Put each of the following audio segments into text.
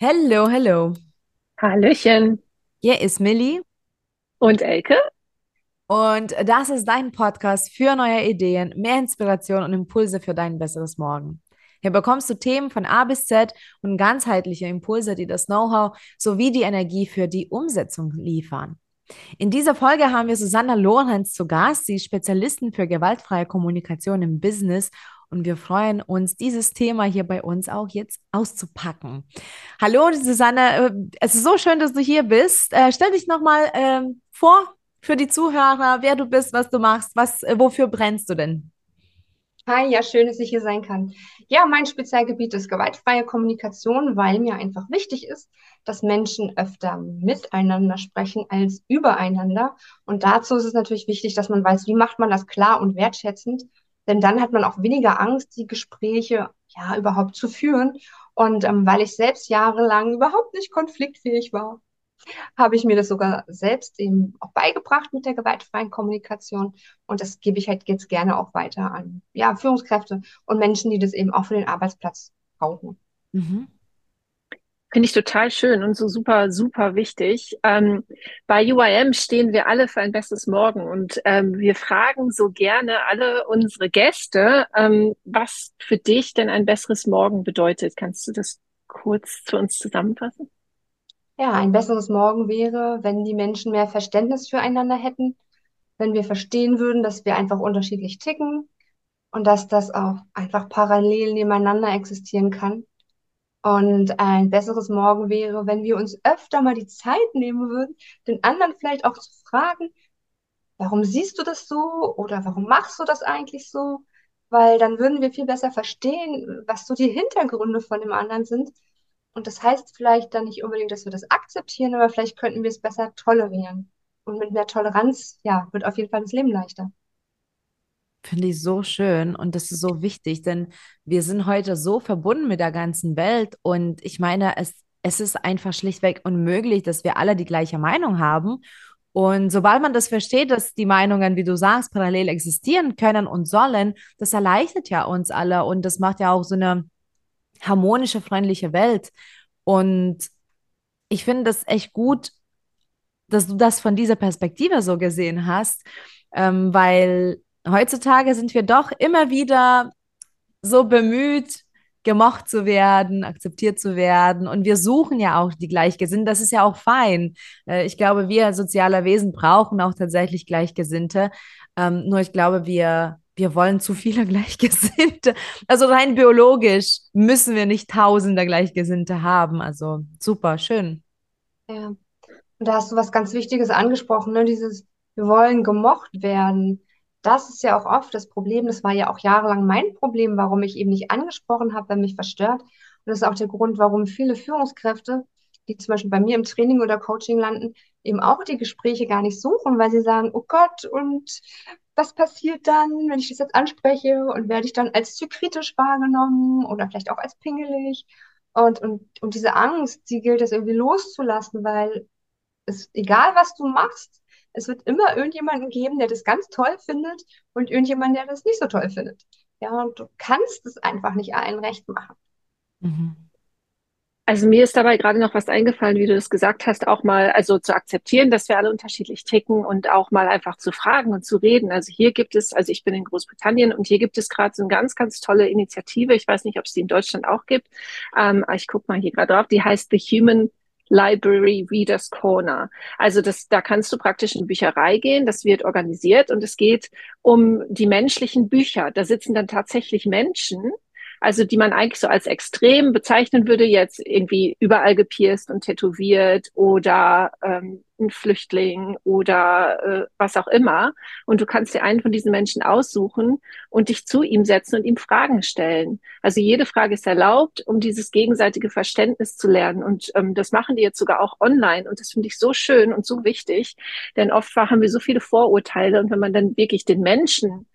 Hello, hello. Hallöchen. Hier ist Millie Und Elke? und das ist dein Podcast für neue Ideen, mehr Inspiration und Impulse für dein besseres Morgen. Hier bekommst du Themen von A bis Z und ganzheitliche Impulse, die das Know-how sowie die Energie für die Umsetzung liefern. In dieser Folge haben wir Susanna Lorenz zu Gast. Sie ist Spezialistin für gewaltfreie Kommunikation im Business und wir freuen uns, dieses Thema hier bei uns auch jetzt auszupacken. Hallo Susanne, äh, es ist so schön, dass du hier bist. Äh, stell dich nochmal ähm, vor für die Zuhörer, wer du bist, was du machst, was, äh, wofür brennst du denn? Hi, ja, schön, dass ich hier sein kann. Ja, mein Spezialgebiet ist gewaltfreie Kommunikation, weil mir einfach wichtig ist, dass Menschen öfter miteinander sprechen als übereinander. Und dazu ist es natürlich wichtig, dass man weiß, wie macht man das klar und wertschätzend, denn dann hat man auch weniger Angst, die Gespräche ja überhaupt zu führen. Und ähm, weil ich selbst jahrelang überhaupt nicht konfliktfähig war, habe ich mir das sogar selbst eben auch beigebracht mit der gewaltfreien Kommunikation. Und das gebe ich halt jetzt gerne auch weiter an ja, Führungskräfte und Menschen, die das eben auch für den Arbeitsplatz brauchen. Mhm. Finde ich total schön und so super, super wichtig. Ähm, bei UIM stehen wir alle für ein besseres Morgen und ähm, wir fragen so gerne alle unsere Gäste, ähm, was für dich denn ein besseres Morgen bedeutet. Kannst du das kurz für uns zusammenfassen? Ja, ein besseres Morgen wäre, wenn die Menschen mehr Verständnis füreinander hätten, wenn wir verstehen würden, dass wir einfach unterschiedlich ticken und dass das auch einfach parallel nebeneinander existieren kann. Und ein besseres Morgen wäre, wenn wir uns öfter mal die Zeit nehmen würden, den anderen vielleicht auch zu fragen, warum siehst du das so oder warum machst du das eigentlich so? Weil dann würden wir viel besser verstehen, was so die Hintergründe von dem anderen sind und das heißt vielleicht dann nicht unbedingt, dass wir das akzeptieren, aber vielleicht könnten wir es besser tolerieren. Und mit mehr Toleranz, ja, wird auf jeden Fall das Leben leichter. Finde ich so schön und das ist so wichtig, denn wir sind heute so verbunden mit der ganzen Welt und ich meine, es, es ist einfach schlichtweg unmöglich, dass wir alle die gleiche Meinung haben. Und sobald man das versteht, dass die Meinungen, wie du sagst, parallel existieren können und sollen, das erleichtert ja uns alle und das macht ja auch so eine harmonische, freundliche Welt. Und ich finde das echt gut, dass du das von dieser Perspektive so gesehen hast, ähm, weil heutzutage sind wir doch immer wieder so bemüht, gemocht zu werden, akzeptiert zu werden. Und wir suchen ja auch die Gleichgesinnten. Das ist ja auch fein. Äh, ich glaube, wir als soziale Wesen brauchen auch tatsächlich Gleichgesinnte. Ähm, nur ich glaube, wir wir wollen zu viele Gleichgesinnte. Also rein biologisch müssen wir nicht tausende Gleichgesinnte haben. Also super, schön. Ja. Und da hast du was ganz Wichtiges angesprochen, ne? Dieses, wir wollen gemocht werden. Das ist ja auch oft das Problem. Das war ja auch jahrelang mein Problem, warum ich eben nicht angesprochen habe, wenn mich verstört. Und das ist auch der Grund, warum viele Führungskräfte, die zum Beispiel bei mir im Training oder Coaching landen, eben auch die Gespräche gar nicht suchen, weil sie sagen, oh Gott, und was passiert dann, wenn ich das jetzt anspreche und werde ich dann als zu kritisch wahrgenommen oder vielleicht auch als pingelig? Und, und, und diese Angst, die gilt es irgendwie loszulassen, weil es, egal was du machst, es wird immer irgendjemanden geben, der das ganz toll findet und irgendjemanden, der das nicht so toll findet. Ja, und du kannst es einfach nicht allen recht machen. Mhm. Also mir ist dabei gerade noch was eingefallen, wie du das gesagt hast, auch mal also zu akzeptieren, dass wir alle unterschiedlich ticken und auch mal einfach zu fragen und zu reden. Also hier gibt es, also ich bin in Großbritannien und hier gibt es gerade so eine ganz, ganz tolle Initiative. Ich weiß nicht, ob es die in Deutschland auch gibt. Ähm, ich gucke mal hier gerade drauf. Die heißt The Human Library Readers Corner. Also das, da kannst du praktisch in Bücherei gehen. Das wird organisiert und es geht um die menschlichen Bücher. Da sitzen dann tatsächlich Menschen also die man eigentlich so als extrem bezeichnen würde, jetzt irgendwie überall gepierst und tätowiert oder ähm, ein Flüchtling oder äh, was auch immer. Und du kannst dir einen von diesen Menschen aussuchen und dich zu ihm setzen und ihm Fragen stellen. Also jede Frage ist erlaubt, um dieses gegenseitige Verständnis zu lernen. Und ähm, das machen die jetzt sogar auch online. Und das finde ich so schön und so wichtig, denn oft haben wir so viele Vorurteile. Und wenn man dann wirklich den Menschen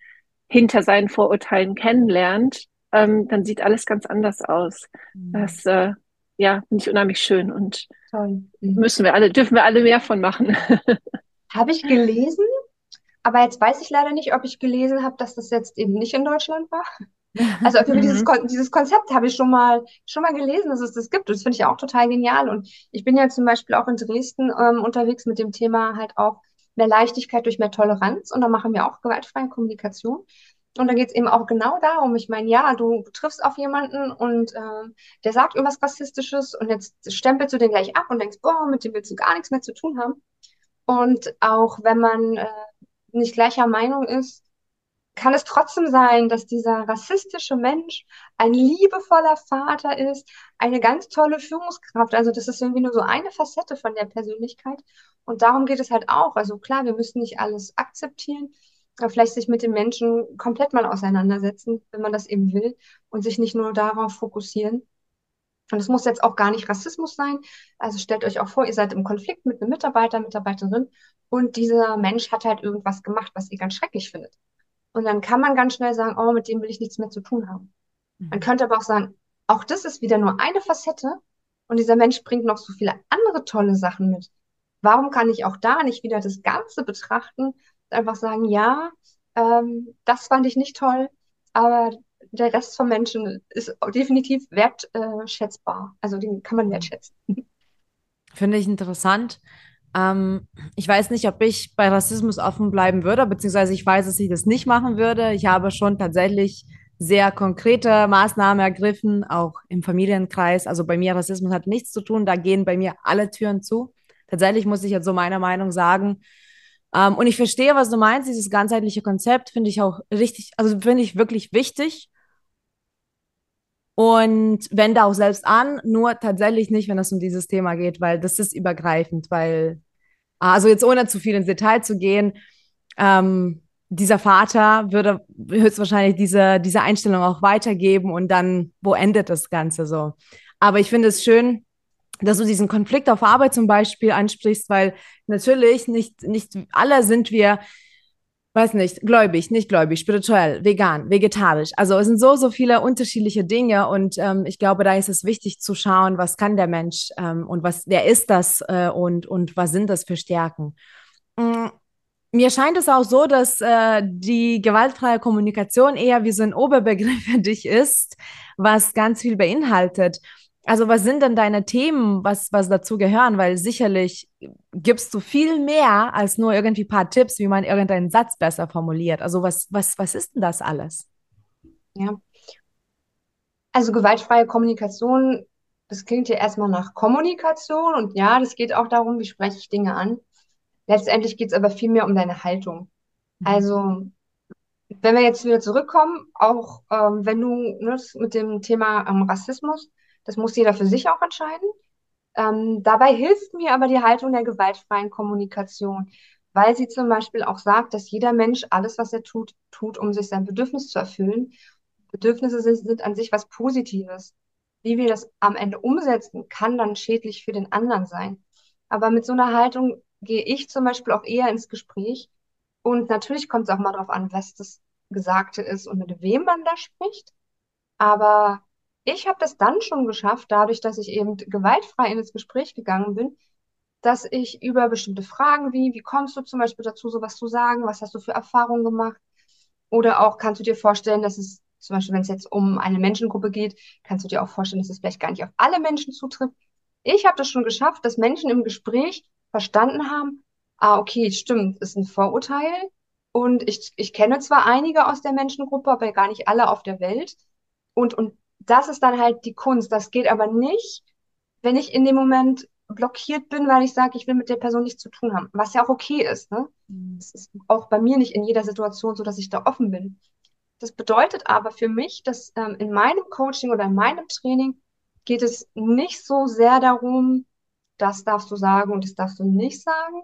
hinter seinen Vorurteilen kennenlernt, ähm, dann sieht alles ganz anders aus. Mhm. Das, äh, ja, finde ich unheimlich schön und Toll. Mhm. müssen wir alle, dürfen wir alle mehr von machen. Habe ich gelesen, aber jetzt weiß ich leider nicht, ob ich gelesen habe, dass das jetzt eben nicht in Deutschland war. Also für dieses, mhm. dieses Konzept habe ich schon mal, schon mal gelesen, dass es das gibt. Und das finde ich auch total genial. Und ich bin ja zum Beispiel auch in Dresden ähm, unterwegs mit dem Thema halt auch mehr Leichtigkeit durch mehr Toleranz. Und da machen wir auch gewaltfreie Kommunikation. Und da geht es eben auch genau darum, ich meine, ja, du triffst auf jemanden und äh, der sagt irgendwas Rassistisches und jetzt stempelst du den gleich ab und denkst, boah, mit dem willst du gar nichts mehr zu tun haben. Und auch wenn man äh, nicht gleicher Meinung ist, kann es trotzdem sein, dass dieser rassistische Mensch ein liebevoller Vater ist, eine ganz tolle Führungskraft. Also das ist irgendwie nur so eine Facette von der Persönlichkeit. Und darum geht es halt auch. Also klar, wir müssen nicht alles akzeptieren, vielleicht sich mit dem Menschen komplett mal auseinandersetzen, wenn man das eben will und sich nicht nur darauf fokussieren. Und es muss jetzt auch gar nicht Rassismus sein. Also stellt euch auch vor, ihr seid im Konflikt mit einem Mitarbeiter, Mitarbeiterin und dieser Mensch hat halt irgendwas gemacht, was ihr ganz schrecklich findet. Und dann kann man ganz schnell sagen, oh, mit dem will ich nichts mehr zu tun haben. Man mhm. könnte aber auch sagen, auch das ist wieder nur eine Facette und dieser Mensch bringt noch so viele andere tolle Sachen mit. Warum kann ich auch da nicht wieder das Ganze betrachten einfach sagen, ja, ähm, das fand ich nicht toll, aber der Rest vom Menschen ist definitiv wertschätzbar. Also den kann man wertschätzen. Finde ich interessant. Ähm, ich weiß nicht, ob ich bei Rassismus offen bleiben würde, beziehungsweise ich weiß, dass ich das nicht machen würde. Ich habe schon tatsächlich sehr konkrete Maßnahmen ergriffen, auch im Familienkreis. Also bei mir Rassismus hat nichts zu tun, da gehen bei mir alle Türen zu. Tatsächlich muss ich jetzt so meiner Meinung sagen, ähm, und ich verstehe, was du meinst. Dieses ganzheitliche Konzept finde ich auch richtig, also finde ich wirklich wichtig. Und wende auch selbst an, nur tatsächlich nicht, wenn es um dieses Thema geht, weil das ist übergreifend, weil, also jetzt ohne zu viel ins Detail zu gehen, ähm, dieser Vater würde höchstwahrscheinlich diese, diese Einstellung auch weitergeben und dann, wo endet das Ganze so? Aber ich finde es schön, dass du diesen Konflikt auf Arbeit zum Beispiel ansprichst, weil natürlich nicht, nicht alle sind wir, weiß nicht, gläubig, nicht gläubig, spirituell, vegan, vegetarisch. Also es sind so, so viele unterschiedliche Dinge und ähm, ich glaube, da ist es wichtig zu schauen, was kann der Mensch ähm, und was, wer ist das äh, und, und was sind das für Stärken. Mhm. Mir scheint es auch so, dass äh, die gewaltfreie Kommunikation eher wie so ein Oberbegriff für dich ist, was ganz viel beinhaltet. Also was sind denn deine Themen, was, was dazu gehören? Weil sicherlich gibst du viel mehr als nur irgendwie ein paar Tipps, wie man irgendeinen Satz besser formuliert. Also was, was, was ist denn das alles? Ja. Also gewaltfreie Kommunikation, das klingt ja erstmal nach Kommunikation und ja, das geht auch darum, wie spreche ich Dinge an. Letztendlich geht es aber viel mehr um deine Haltung. Mhm. Also wenn wir jetzt wieder zurückkommen, auch ähm, wenn du ne, mit dem Thema ähm, Rassismus, das muss jeder für sich auch entscheiden. Ähm, dabei hilft mir aber die Haltung der gewaltfreien Kommunikation, weil sie zum Beispiel auch sagt, dass jeder Mensch alles, was er tut, tut, um sich sein Bedürfnis zu erfüllen. Bedürfnisse sind, sind an sich was Positives. Wie wir das am Ende umsetzen, kann dann schädlich für den anderen sein. Aber mit so einer Haltung gehe ich zum Beispiel auch eher ins Gespräch. Und natürlich kommt es auch mal darauf an, was das Gesagte ist und mit wem man da spricht. Aber ich habe das dann schon geschafft, dadurch, dass ich eben gewaltfrei in das Gespräch gegangen bin, dass ich über bestimmte Fragen wie, wie kommst du zum Beispiel dazu, sowas zu sagen, was hast du für Erfahrungen gemacht? Oder auch kannst du dir vorstellen, dass es zum Beispiel, wenn es jetzt um eine Menschengruppe geht, kannst du dir auch vorstellen, dass es vielleicht gar nicht auf alle Menschen zutrifft. Ich habe das schon geschafft, dass Menschen im Gespräch verstanden haben, ah, okay, stimmt, ist ein Vorurteil. Und ich, ich kenne zwar einige aus der Menschengruppe, aber gar nicht alle auf der Welt. Und, und das ist dann halt die Kunst. Das geht aber nicht, wenn ich in dem Moment blockiert bin, weil ich sage, ich will mit der Person nichts zu tun haben, was ja auch okay ist. Ne? Mhm. Das ist auch bei mir nicht in jeder Situation so, dass ich da offen bin. Das bedeutet aber für mich, dass ähm, in meinem Coaching oder in meinem Training geht es nicht so sehr darum, das darfst du sagen und das darfst du nicht sagen,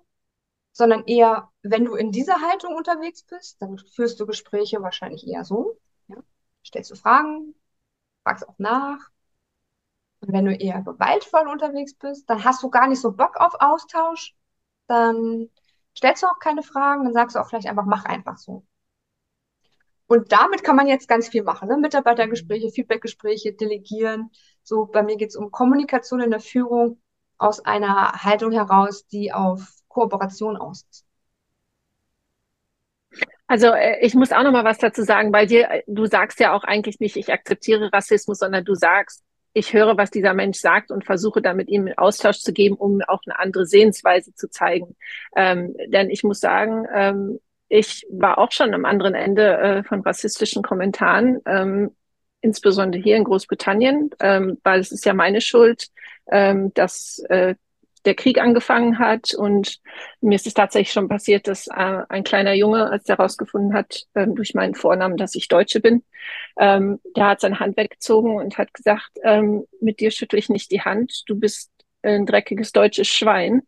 sondern eher, wenn du in dieser Haltung unterwegs bist, dann führst du Gespräche wahrscheinlich eher so. Ja? Stellst du Fragen, fragst auch nach. Und wenn du eher gewaltvoll unterwegs bist, dann hast du gar nicht so Bock auf Austausch, dann stellst du auch keine Fragen, dann sagst du auch vielleicht einfach, mach einfach so. Und damit kann man jetzt ganz viel machen. Ne? Mitarbeitergespräche, Feedbackgespräche, delegieren. So, bei mir geht es um Kommunikation in der Führung aus einer Haltung heraus, die auf Kooperation aus ist. Also äh, ich muss auch noch mal was dazu sagen, weil dir, äh, du sagst ja auch eigentlich nicht, ich akzeptiere Rassismus, sondern du sagst, ich höre, was dieser Mensch sagt und versuche dann mit ihm in Austausch zu geben, um auch eine andere Sehensweise zu zeigen. Ähm, denn ich muss sagen, ähm, ich war auch schon am anderen Ende äh, von rassistischen Kommentaren, ähm, insbesondere hier in Großbritannien, ähm, weil es ist ja meine Schuld, ähm, dass äh, der Krieg angefangen hat. Und mir ist es tatsächlich schon passiert, dass äh, ein kleiner Junge, als der herausgefunden hat, äh, durch meinen Vornamen, dass ich Deutsche bin, ähm, der hat seine Hand weggezogen und hat gesagt, ähm, mit dir schüttle ich nicht die Hand, du bist ein dreckiges deutsches Schwein.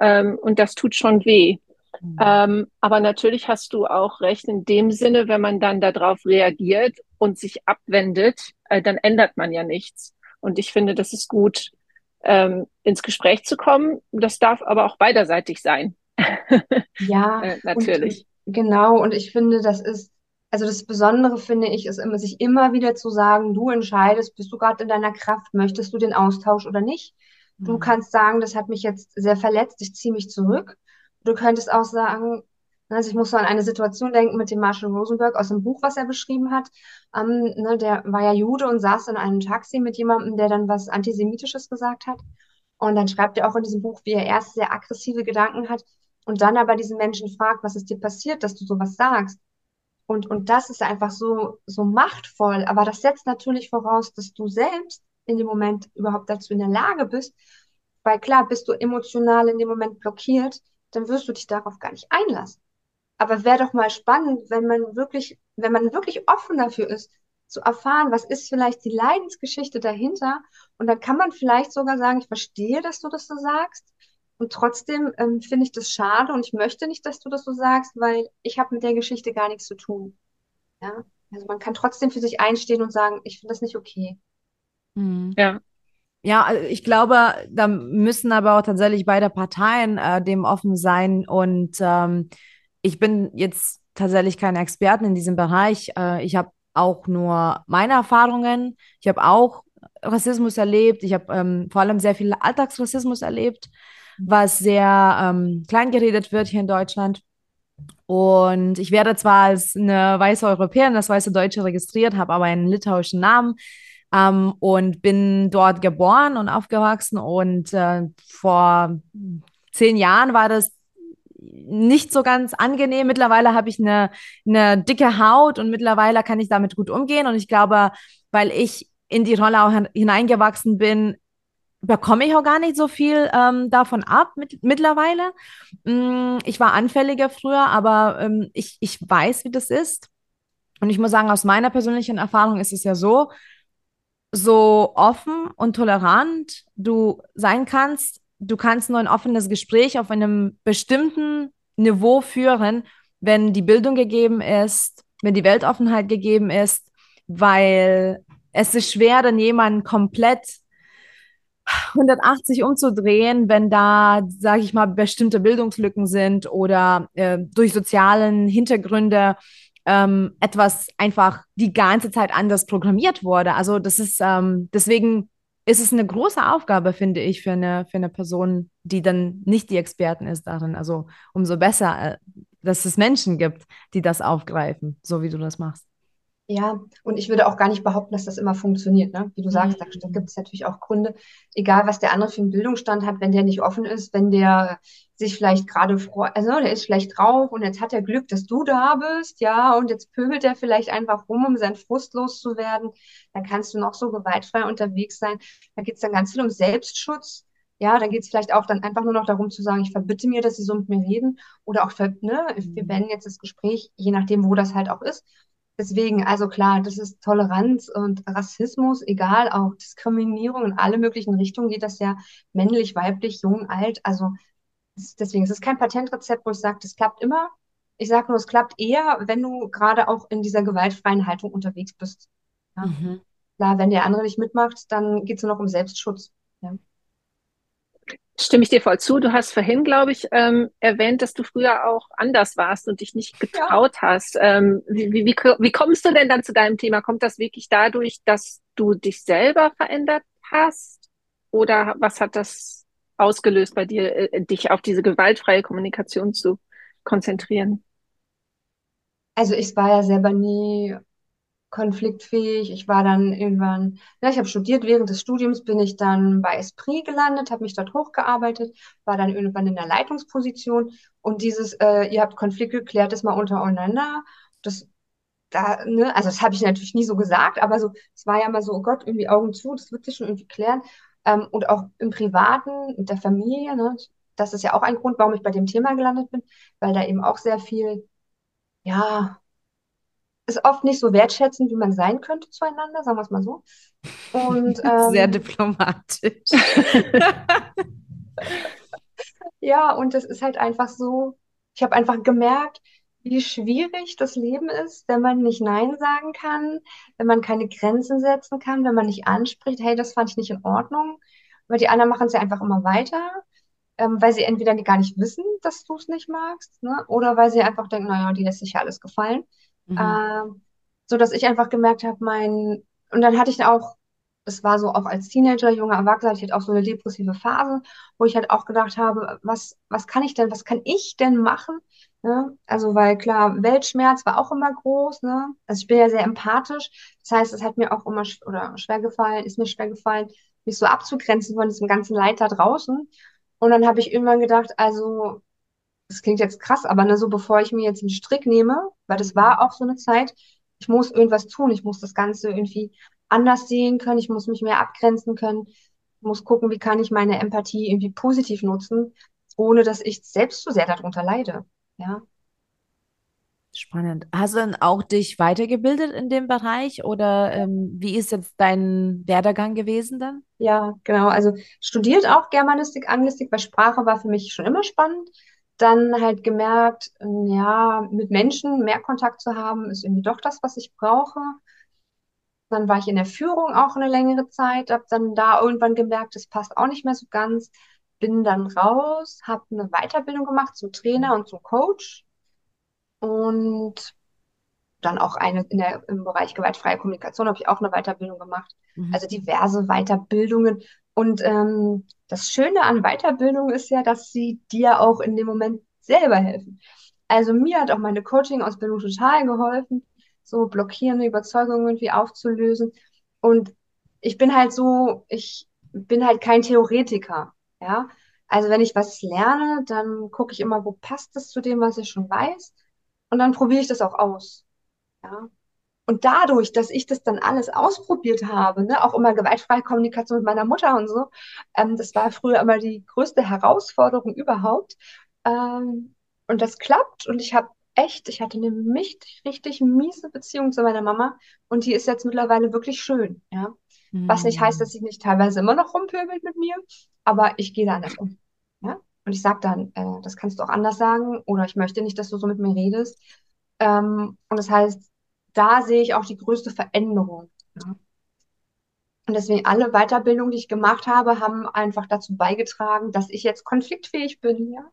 Ähm, und das tut schon weh. Mhm. Ähm, aber natürlich hast du auch recht in dem Sinne, wenn man dann darauf reagiert und sich abwendet, äh, dann ändert man ja nichts. Und ich finde, das ist gut, ähm, ins Gespräch zu kommen. Das darf aber auch beiderseitig sein. Ja, äh, natürlich. Und, genau. Und ich finde, das ist, also das Besondere finde ich, ist immer, sich immer wieder zu sagen, du entscheidest, bist du gerade in deiner Kraft, möchtest du den Austausch oder nicht? Du mhm. kannst sagen, das hat mich jetzt sehr verletzt, ich ziehe mich zurück. Du könntest auch sagen, also ich muss so an eine Situation denken mit dem Marshall Rosenberg aus dem Buch, was er beschrieben hat. Ähm, ne, der war ja Jude und saß in einem Taxi mit jemandem, der dann was Antisemitisches gesagt hat. Und dann schreibt er auch in diesem Buch, wie er erst sehr aggressive Gedanken hat und dann aber diesen Menschen fragt, was ist dir passiert, dass du sowas sagst. Und, und das ist einfach so, so machtvoll. Aber das setzt natürlich voraus, dass du selbst in dem Moment überhaupt dazu in der Lage bist. Weil klar, bist du emotional in dem Moment blockiert, dann wirst du dich darauf gar nicht einlassen. Aber wäre doch mal spannend, wenn man wirklich, wenn man wirklich offen dafür ist, zu erfahren, was ist vielleicht die Leidensgeschichte dahinter. Und dann kann man vielleicht sogar sagen, ich verstehe, dass du das so sagst. Und trotzdem ähm, finde ich das schade und ich möchte nicht, dass du das so sagst, weil ich habe mit der Geschichte gar nichts zu tun. Ja, also man kann trotzdem für sich einstehen und sagen, ich finde das nicht okay. Mhm. Ja. Ja, also ich glaube, da müssen aber auch tatsächlich beide Parteien äh, dem offen sein und ähm, ich bin jetzt tatsächlich keine Expertin in diesem Bereich. Äh, ich habe auch nur meine Erfahrungen. Ich habe auch Rassismus erlebt. Ich habe ähm, vor allem sehr viel Alltagsrassismus erlebt, was sehr ähm, klein geredet wird hier in Deutschland. Und ich werde zwar als eine weiße Europäerin, als weiße Deutsche registriert, habe aber einen litauischen Namen ähm, und bin dort geboren und aufgewachsen. Und äh, vor zehn Jahren war das nicht so ganz angenehm. Mittlerweile habe ich eine, eine dicke Haut und mittlerweile kann ich damit gut umgehen. Und ich glaube, weil ich in die Rolle auch hineingewachsen bin, bekomme ich auch gar nicht so viel ähm, davon ab mit, mittlerweile. Mm, ich war anfälliger früher, aber ähm, ich, ich weiß, wie das ist. Und ich muss sagen, aus meiner persönlichen Erfahrung ist es ja so, so offen und tolerant du sein kannst, du kannst nur ein offenes Gespräch auf einem bestimmten Niveau führen, wenn die Bildung gegeben ist, wenn die Weltoffenheit gegeben ist, weil es ist schwer, dann jemanden komplett 180 umzudrehen, wenn da, sage ich mal, bestimmte Bildungslücken sind oder äh, durch sozialen Hintergründe ähm, etwas einfach die ganze Zeit anders programmiert wurde. Also das ist ähm, deswegen ist es eine große Aufgabe, finde ich, für eine, für eine Person, die dann nicht die Experten ist darin. Also umso besser, äh, dass es Menschen gibt, die das aufgreifen, so wie du das machst. Ja, und ich würde auch gar nicht behaupten, dass das immer funktioniert. Ne? Wie du sagst, da, da gibt es natürlich auch Gründe, egal was der andere für einen Bildungsstand hat, wenn der nicht offen ist, wenn der sich vielleicht gerade freut, also der ist vielleicht drauf und jetzt hat er Glück, dass du da bist, ja, und jetzt pöbelt er vielleicht einfach rum, um seinen Frust loszuwerden, dann kannst du noch so gewaltfrei unterwegs sein. Da geht es dann ganz viel um Selbstschutz. Ja, da geht es vielleicht auch dann einfach nur noch darum zu sagen, ich verbitte mir, dass sie so mit mir reden oder auch, ne, wir mhm. beenden jetzt das Gespräch, je nachdem, wo das halt auch ist. Deswegen, also klar, das ist Toleranz und Rassismus, egal, auch Diskriminierung in alle möglichen Richtungen geht das ja männlich, weiblich, jung, alt. Also deswegen, es ist kein Patentrezept, wo ich sage, das klappt immer. Ich sage nur, es klappt eher, wenn du gerade auch in dieser gewaltfreien Haltung unterwegs bist. Ja? Mhm. Klar, wenn der andere nicht mitmacht, dann geht es nur noch um Selbstschutz. Ja. Stimme ich dir voll zu. Du hast vorhin, glaube ich, ähm, erwähnt, dass du früher auch anders warst und dich nicht getraut ja. hast. Ähm, wie, wie, wie, wie kommst du denn dann zu deinem Thema? Kommt das wirklich dadurch, dass du dich selber verändert hast? Oder was hat das ausgelöst bei dir, äh, äh, dich auf diese gewaltfreie Kommunikation zu konzentrieren? Also ich war ja selber nie konfliktfähig. Ich war dann irgendwann, ja, ich habe studiert. Während des Studiums bin ich dann bei Esprit gelandet, habe mich dort hochgearbeitet, war dann irgendwann in der Leitungsposition. Und dieses, äh, ihr habt Konflikte, klärt es mal untereinander. Das, da, ne, also das habe ich natürlich nie so gesagt, aber so, es war ja mal so, oh Gott, irgendwie Augen zu, das wird sich schon irgendwie klären. Ähm, und auch im Privaten, mit der Familie, ne, das ist ja auch ein Grund, warum ich bei dem Thema gelandet bin, weil da eben auch sehr viel, ja, ist oft nicht so wertschätzend, wie man sein könnte zueinander, sagen wir es mal so. Und Sehr ähm, diplomatisch. ja, und das ist halt einfach so, ich habe einfach gemerkt, wie schwierig das Leben ist, wenn man nicht Nein sagen kann, wenn man keine Grenzen setzen kann, wenn man nicht anspricht, hey, das fand ich nicht in Ordnung. Weil die anderen machen es ja einfach immer weiter, ähm, weil sie entweder gar nicht wissen, dass du es nicht magst, ne? Oder weil sie einfach denken, naja, die lässt sich ja alles gefallen. Mhm. Ähm, so dass ich einfach gemerkt habe, mein, und dann hatte ich auch, das war so auch als Teenager, junger Erwachsener, ich hatte auch so eine depressive Phase, wo ich halt auch gedacht habe, was, was kann ich denn, was kann ich denn machen? Ne? Also, weil klar, Weltschmerz war auch immer groß, ne? Also ich bin ja sehr empathisch. Das heißt, es hat mir auch immer sch oder schwer gefallen, ist mir schwer gefallen, mich so abzugrenzen von diesem ganzen Leid da draußen. Und dann habe ich irgendwann gedacht, also das klingt jetzt krass, aber ne, so bevor ich mir jetzt einen Strick nehme, weil das war auch so eine Zeit, ich muss irgendwas tun, ich muss das Ganze irgendwie anders sehen können, ich muss mich mehr abgrenzen können, muss gucken, wie kann ich meine Empathie irgendwie positiv nutzen, ohne dass ich selbst so sehr darunter leide. Ja, Spannend. Hast du dann auch dich weitergebildet in dem Bereich oder ähm, wie ist jetzt dein Werdegang gewesen dann? ja, genau. Also studiert auch Germanistik, Anglistik, weil Sprache war für mich schon immer spannend. Dann halt gemerkt, ja, mit Menschen mehr Kontakt zu haben, ist irgendwie doch das, was ich brauche. Dann war ich in der Führung auch eine längere Zeit, habe dann da irgendwann gemerkt, das passt auch nicht mehr so ganz. Bin dann raus, habe eine Weiterbildung gemacht zum Trainer und zum Coach und dann auch eine in der, im Bereich gewaltfreie Kommunikation habe ich auch eine Weiterbildung gemacht. Mhm. Also diverse Weiterbildungen. Und ähm, das Schöne an Weiterbildung ist ja, dass sie dir auch in dem Moment selber helfen. Also mir hat auch meine Coaching-Ausbildung total geholfen, so blockierende Überzeugungen irgendwie aufzulösen. Und ich bin halt so, ich bin halt kein Theoretiker, ja. Also wenn ich was lerne, dann gucke ich immer, wo passt es zu dem, was ich schon weiß. Und dann probiere ich das auch aus. Ja. Und dadurch, dass ich das dann alles ausprobiert habe, ne, auch immer gewaltfreie Kommunikation mit meiner Mutter und so, ähm, das war früher immer die größte Herausforderung überhaupt. Ähm, und das klappt und ich habe echt, ich hatte eine richtig, richtig miese Beziehung zu meiner Mama und die ist jetzt mittlerweile wirklich schön, ja. Was nicht heißt, Mhm. dass sie nicht teilweise immer noch rumpöbelt mit mir, aber ich gehe da anders um, ja. Und ich sage dann, äh, das kannst du auch anders sagen oder ich möchte nicht, dass du so mit mir redest. Ähm, und das heißt, da sehe ich auch die größte Veränderung. Ja. Und deswegen alle Weiterbildungen, die ich gemacht habe, haben einfach dazu beigetragen, dass ich jetzt konfliktfähig bin. Ja.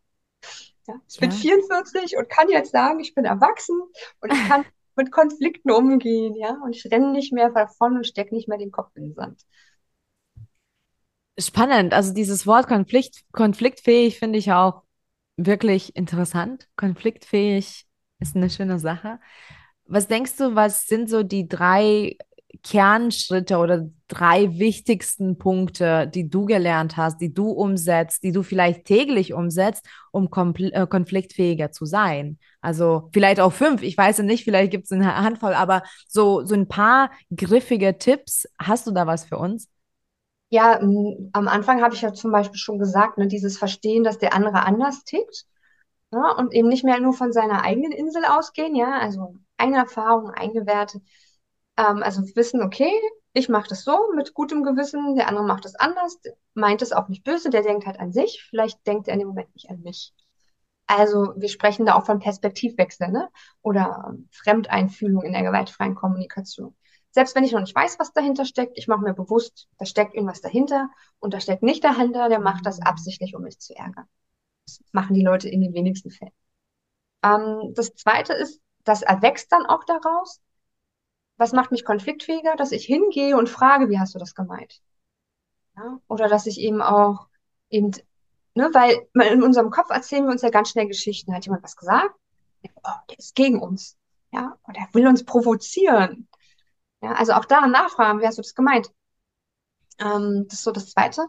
Ja. Ich bin Ja. 44 und kann jetzt sagen, ich bin erwachsen und ich kann mit Konflikten umgehen. Ja. Und ich renne nicht mehr davon und stecke nicht mehr den Kopf in den Sand. Spannend. Also dieses Wort Konflikt, konfliktfähig finde ich auch wirklich interessant. Konfliktfähig ist eine schöne Sache. Was denkst du, was sind so die drei Kernschritte oder drei wichtigsten Punkte, die du gelernt hast, die du umsetzt, die du vielleicht täglich umsetzt, um äh, konfliktfähiger zu sein? Also vielleicht auch fünf, ich weiß ja nicht, vielleicht gibt es eine Handvoll, aber so, so ein paar griffige Tipps. Hast du da was für uns? Ja, am Anfang habe ich ja zum Beispiel schon gesagt, ne, dieses Verstehen, dass der andere anders tickt. Ja, und eben nicht mehr nur von seiner eigenen Insel ausgehen, ja, also eigene Erfahrungen, eigene Werte. Ähm, also wissen, okay, ich mache das so mit gutem Gewissen, der andere macht das anders, meint es auch nicht böse, der denkt halt an sich, vielleicht denkt er in dem Moment nicht an mich. Also wir sprechen da auch von Perspektivwechsel, ne? Oder ähm, Fremdeinfühlung in der gewaltfreien Kommunikation. Selbst wenn ich noch nicht weiß, was dahinter steckt, ich mache mir bewusst, da steckt irgendwas dahinter und da steckt nicht dahinter, der macht das absichtlich, um mich zu ärgern. Das machen die Leute in den wenigsten Fällen. Ähm, das Zweite ist, das erwächst dann auch daraus, was macht mich konfliktfähiger, dass ich hingehe und frage, wie hast du das gemeint? Ja? Oder dass ich eben auch eben, ne, weil in unserem Kopf erzählen wir uns ja ganz schnell Geschichten. Hat jemand was gesagt? Oh, der ist gegen uns. Ja, oder er will uns provozieren. Ja, also auch da nachfragen, wie hast du das gemeint? Ähm, das ist so das Zweite.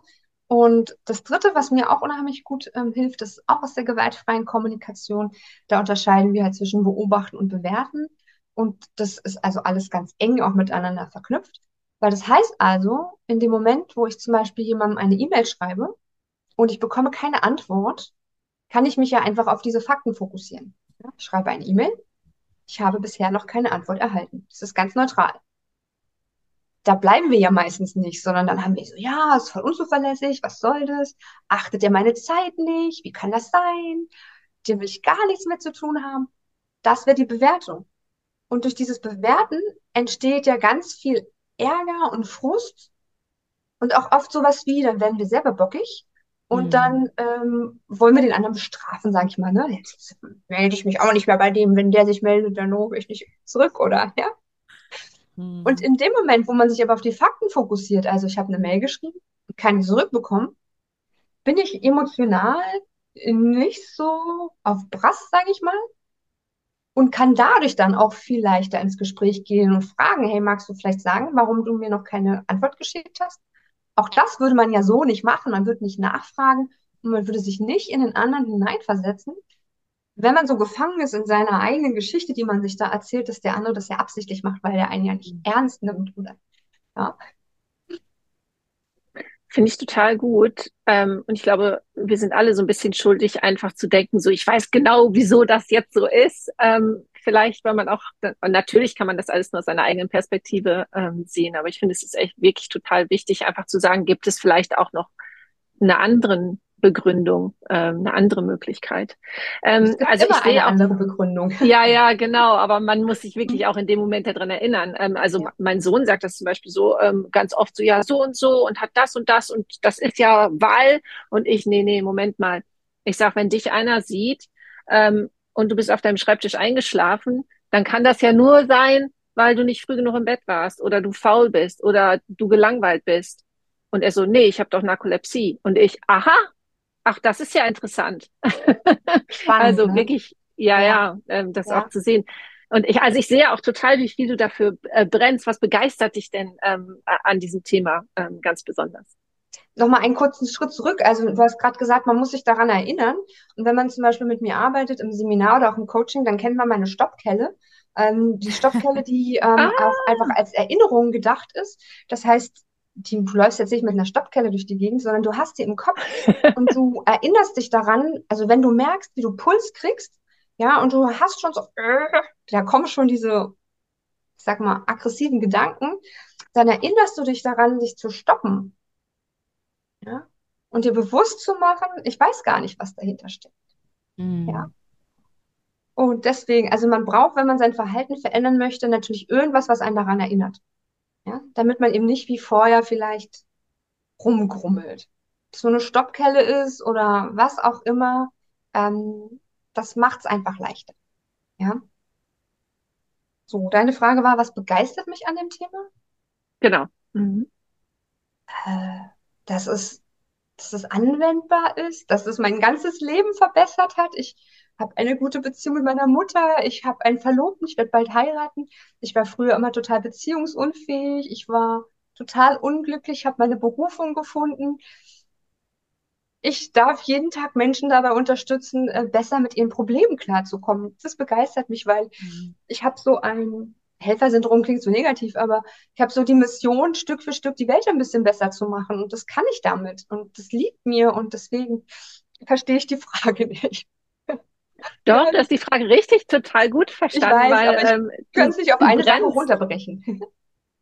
Und das Dritte, was mir auch unheimlich gut ähm, hilft, ist auch aus der gewaltfreien Kommunikation. Da unterscheiden wir halt zwischen beobachten und bewerten. Und das ist also alles ganz eng auch miteinander verknüpft. Weil das heißt also, in dem Moment, wo ich zum Beispiel jemandem eine E-Mail schreibe und ich bekomme keine Antwort, kann ich mich ja einfach auf diese Fakten fokussieren. Ich schreibe eine E-Mail. Ich habe bisher noch keine Antwort erhalten. Das ist ganz neutral da bleiben wir ja meistens nicht, sondern dann haben wir so, ja, ist voll unzuverlässig, was soll das? Achtet er meine Zeit nicht? Wie kann das sein? Dem will ich gar nichts mehr zu tun haben. Das wäre die Bewertung. Und durch dieses Bewerten entsteht ja ganz viel Ärger und Frust und auch oft sowas wie, dann werden wir selber bockig und mhm. dann ähm, wollen wir den anderen bestrafen, sage ich mal. Ne? Jetzt melde ich mich auch nicht mehr bei dem, wenn der sich meldet, dann rufe ich nicht zurück, oder? Ja. Mhm. Und in dem Moment, wo man sich aber auf die Fakten fokussiert, also ich habe eine Mail geschrieben und keine zurückbekommen, bin ich emotional nicht so auf Brass, sage ich mal, und kann dadurch dann auch viel leichter ins Gespräch gehen und fragen, hey, magst du vielleicht sagen, warum du mir noch keine Antwort geschickt hast? Auch das würde man ja so nicht machen. Man würde nicht nachfragen und man würde sich nicht in den anderen hineinversetzen, wenn man so gefangen ist in seiner eigenen Geschichte, die man sich da erzählt, dass der andere das ja absichtlich macht, weil er einen ja nicht ernst nimmt oder ja. Finde ich total gut. Ähm, und ich glaube, wir sind alle so ein bisschen schuldig, einfach zu denken, so ich weiß genau, wieso das jetzt so ist. Ähm, vielleicht, weil man auch, natürlich kann man das alles nur aus seiner eigenen Perspektive ähm, sehen, aber ich finde, es ist echt wirklich total wichtig, einfach zu sagen, gibt es vielleicht auch noch eine anderen Begründung, ähm, eine andere Möglichkeit. Ähm, also immer ich eine auch, andere Begründung. Ja, ja, genau. Aber man muss sich wirklich auch in dem Moment daran erinnern. Ähm, also ja. mein Sohn sagt das zum Beispiel so ähm, ganz oft so, ja, so und so und hat das und das und das ist ja Wahl. Und ich, nee, nee, Moment mal. Ich sag, wenn dich einer sieht ähm, und du bist auf deinem Schreibtisch eingeschlafen, dann kann das ja nur sein, weil du nicht früh genug im Bett warst oder du faul bist oder du gelangweilt bist. Und er so, nee, ich habe doch Narkolepsie. Und ich, aha, Ach, das ist ja interessant. Spannend, also ne? wirklich, ja, ja, ja ähm, das ja. auch zu sehen. Und ich, also ich sehe auch total, wie viel du dafür äh, brennst. Was begeistert dich denn ähm, an diesem Thema ähm, ganz besonders? Nochmal einen kurzen Schritt zurück. Also du hast gerade gesagt, man muss sich daran erinnern. Und wenn man zum Beispiel mit mir arbeitet im Seminar oder auch im Coaching, dann kennt man meine Stoppkelle. Ähm, die Stoppkelle, die ähm, ah. auch einfach als Erinnerung gedacht ist. Das heißt, die, du läufst jetzt nicht mit einer Stoppkelle durch die Gegend, sondern du hast die im Kopf und du erinnerst dich daran, also wenn du merkst, wie du Puls kriegst, ja, und du hast schon so, äh, da kommen schon diese, ich sag mal, aggressiven Gedanken, dann erinnerst du dich daran, dich zu stoppen. Ja, und dir bewusst zu machen, ich weiß gar nicht, was dahinter steckt. Mhm. Ja. Und deswegen, also man braucht, wenn man sein Verhalten verändern möchte, natürlich irgendwas, was einen daran erinnert. Ja, damit man eben nicht wie vorher vielleicht rumgrummelt. So eine Stoppkelle ist oder was auch immer, ähm, das macht's einfach leichter. Ja. So, deine Frage war, was begeistert mich an dem Thema? Genau. Mhm. Äh, dass es, dass es anwendbar ist, dass es mein ganzes Leben verbessert hat. Ich habe eine gute Beziehung mit meiner Mutter, ich habe einen Verlobten, ich werde bald heiraten. Ich war früher immer total beziehungsunfähig, ich war total unglücklich, habe meine Berufung gefunden. Ich darf jeden Tag Menschen dabei unterstützen, äh, besser mit ihren Problemen klarzukommen. Das begeistert mich, weil mhm. ich habe so ein Helfersyndrom klingt so negativ, aber ich habe so die Mission, Stück für Stück die Welt ein bisschen besser zu machen. Und das kann ich damit. Und das liegt mir. Und deswegen verstehe ich die Frage nicht. Doch, du hast die Frage richtig total gut verstanden. Ich weiß, weil, aber ich ähm, könnte es nicht auf eine Sache runterbrechen.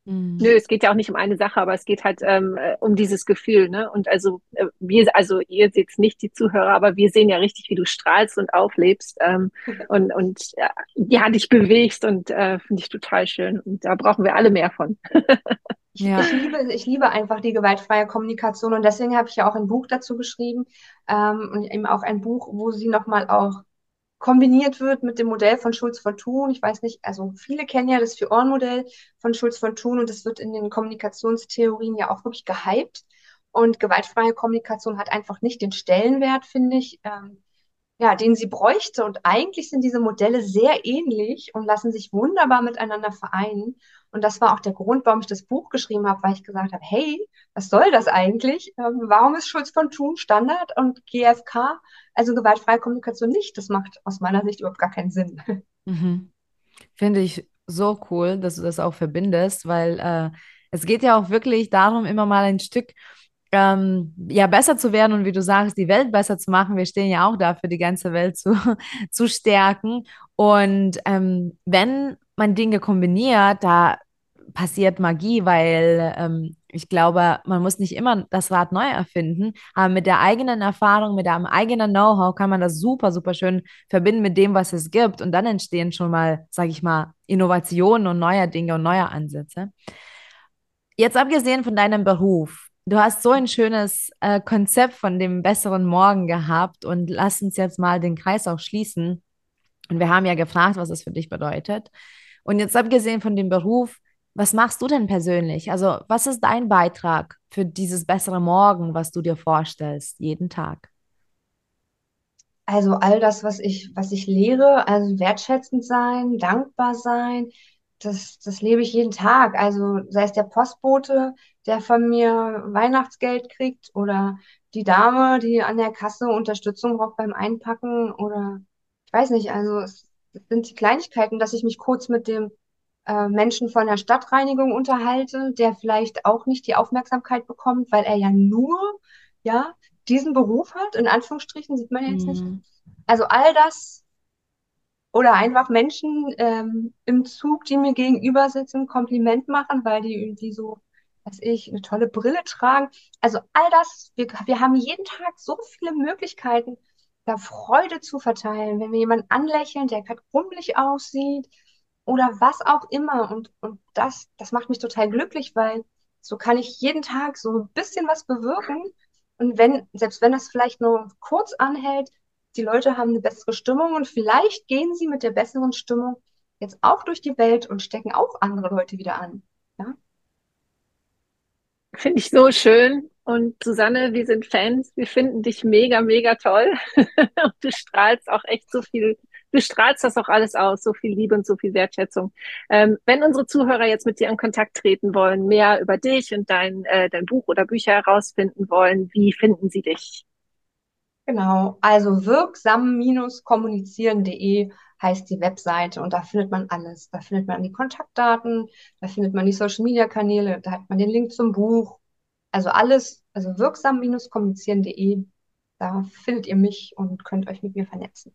Mhm. Nö, es geht ja auch nicht um eine Sache, aber es geht halt ähm, äh, um dieses Gefühl, ne? Und also äh, wir, also ihr seht nicht die Zuhörer, aber wir sehen ja richtig, wie du strahlst und auflebst ähm, und und ja, ja, dich bewegst und äh, finde ich total schön. Und da brauchen wir alle mehr von. Ja. Ich, liebe, ich liebe einfach die gewaltfreie Kommunikation und deswegen habe ich ja auch ein Buch dazu geschrieben ähm, und eben auch ein Buch, wo sie nochmal auch kombiniert wird mit dem Modell von Schulz von Thun. Ich weiß nicht, also viele kennen ja das Vier-Ohren-Modell von Schulz von Thun und das wird in den Kommunikationstheorien ja auch wirklich gehypt. Und gewaltfreie Kommunikation hat einfach nicht den Stellenwert, finde ich, ähm, ja, den sie bräuchte. Und eigentlich sind diese Modelle sehr ähnlich und lassen sich wunderbar miteinander vereinen. Und das war auch der Grund, warum ich das Buch geschrieben habe, weil ich gesagt habe, hey, was soll das eigentlich? Ähm, warum ist Schutz von Thun Standard und GFK, also gewaltfreie Kommunikation nicht? Das macht aus meiner Sicht überhaupt gar keinen Sinn. Mhm. Finde ich so cool, dass du das auch verbindest, weil äh, es geht ja auch wirklich darum, immer mal ein Stück ähm, ja, besser zu werden und wie du sagst, die Welt besser zu machen. Wir stehen ja auch dafür, die ganze Welt zu, zu stärken. Und ähm, wenn man Dinge kombiniert, da passiert Magie, weil ähm, ich glaube, man muss nicht immer das Rad neu erfinden, aber mit der eigenen Erfahrung, mit dem eigenen Know-how kann man das super, super schön verbinden mit dem, was es gibt. Und dann entstehen schon mal, sage ich mal, Innovationen und neue Dinge und neue Ansätze. Jetzt abgesehen von deinem Beruf, du hast so ein schönes äh, Konzept von dem besseren Morgen gehabt und lass uns jetzt mal den Kreis auch schließen. Und wir haben ja gefragt, was es für dich bedeutet. Und jetzt abgesehen von dem Beruf, was machst du denn persönlich? Also, was ist dein Beitrag für dieses bessere Morgen, was du dir vorstellst, jeden Tag? Also all das, was ich, was ich lehre, also wertschätzend sein, dankbar sein, das, das lebe ich jeden Tag. Also sei es der Postbote, der von mir Weihnachtsgeld kriegt oder die Dame, die an der Kasse Unterstützung braucht beim Einpacken oder ich weiß nicht, also es sind die Kleinigkeiten, dass ich mich kurz mit dem äh, Menschen von der Stadtreinigung unterhalte, der vielleicht auch nicht die Aufmerksamkeit bekommt, weil er ja nur, ja, diesen Beruf hat, in Anführungsstrichen, sieht man ja jetzt nicht. Mhm. Also all das oder einfach Menschen ähm, im Zug, die mir gegenüber sitzen, Kompliment machen, weil die irgendwie so, weiß ich, eine tolle Brille tragen. Also all das, wir, wir haben jeden Tag so viele Möglichkeiten, da Freude zu verteilen. Wenn wir jemanden anlächeln, der gerade rummelig aussieht oder was auch immer. Und, und das, das macht mich total glücklich, weil so kann ich jeden Tag so ein bisschen was bewirken. Und wenn, selbst wenn das vielleicht nur kurz anhält, die Leute haben eine bessere Stimmung und vielleicht gehen sie mit der besseren Stimmung jetzt auch durch die Welt und stecken auch andere Leute wieder an. Finde ich so schön. Und Susanne, wir sind Fans. Wir finden dich mega, mega toll. und du strahlst auch echt so viel, du strahlst das auch alles aus, so viel Liebe und so viel Wertschätzung. Ähm, wenn unsere Zuhörer jetzt mit dir in Kontakt treten wollen, mehr über dich und dein, äh, dein Buch oder Bücher herausfinden wollen, wie finden sie dich? Genau, also wirksam-kommunizieren.de heißt die Webseite und da findet man alles. Da findet man die Kontaktdaten, da findet man die Social Media Kanäle, da hat man den Link zum Buch. Also alles, also wirksam-kommunizieren.de, da findet ihr mich und könnt euch mit mir vernetzen.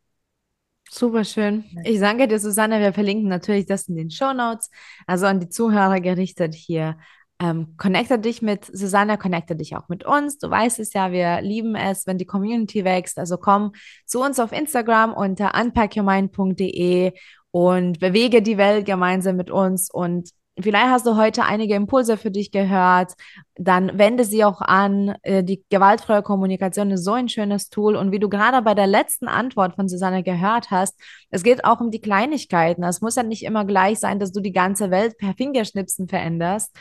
Super schön. Ich danke dir, Susanne. Wir verlinken natürlich das in den Show Notes, also an die Zuhörer gerichtet hier ähm, connecte dich mit Susanne, connecte dich auch mit uns. Du weißt es ja, wir lieben es, wenn die Community wächst. Also komm zu uns auf Instagram unter unpackyourmind.de und bewege die Welt gemeinsam mit uns. Und vielleicht hast du heute einige Impulse für dich gehört. Dann wende sie auch an. Äh, die gewaltfreie Kommunikation ist so ein schönes Tool. Und wie du gerade bei der letzten Antwort von Susanne gehört hast, es geht auch um die Kleinigkeiten. Es muss ja nicht immer gleich sein, dass du die ganze Welt per Fingerschnipsen veränderst.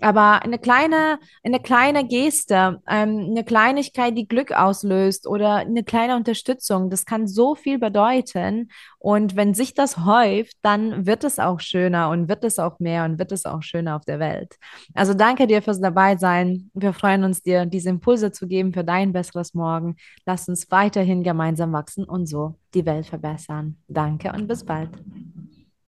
Aber eine kleine, eine kleine Geste, ähm, eine Kleinigkeit, die Glück auslöst oder eine kleine Unterstützung, das kann so viel bedeuten. Und wenn sich das häuft, dann wird es auch schöner und wird es auch mehr und wird es auch schöner auf der Welt. Also danke dir fürs Dabeisein. Wir freuen uns, dir diese Impulse zu geben für dein besseres Morgen. Lass uns weiterhin gemeinsam wachsen und so die Welt verbessern. Danke und bis bald.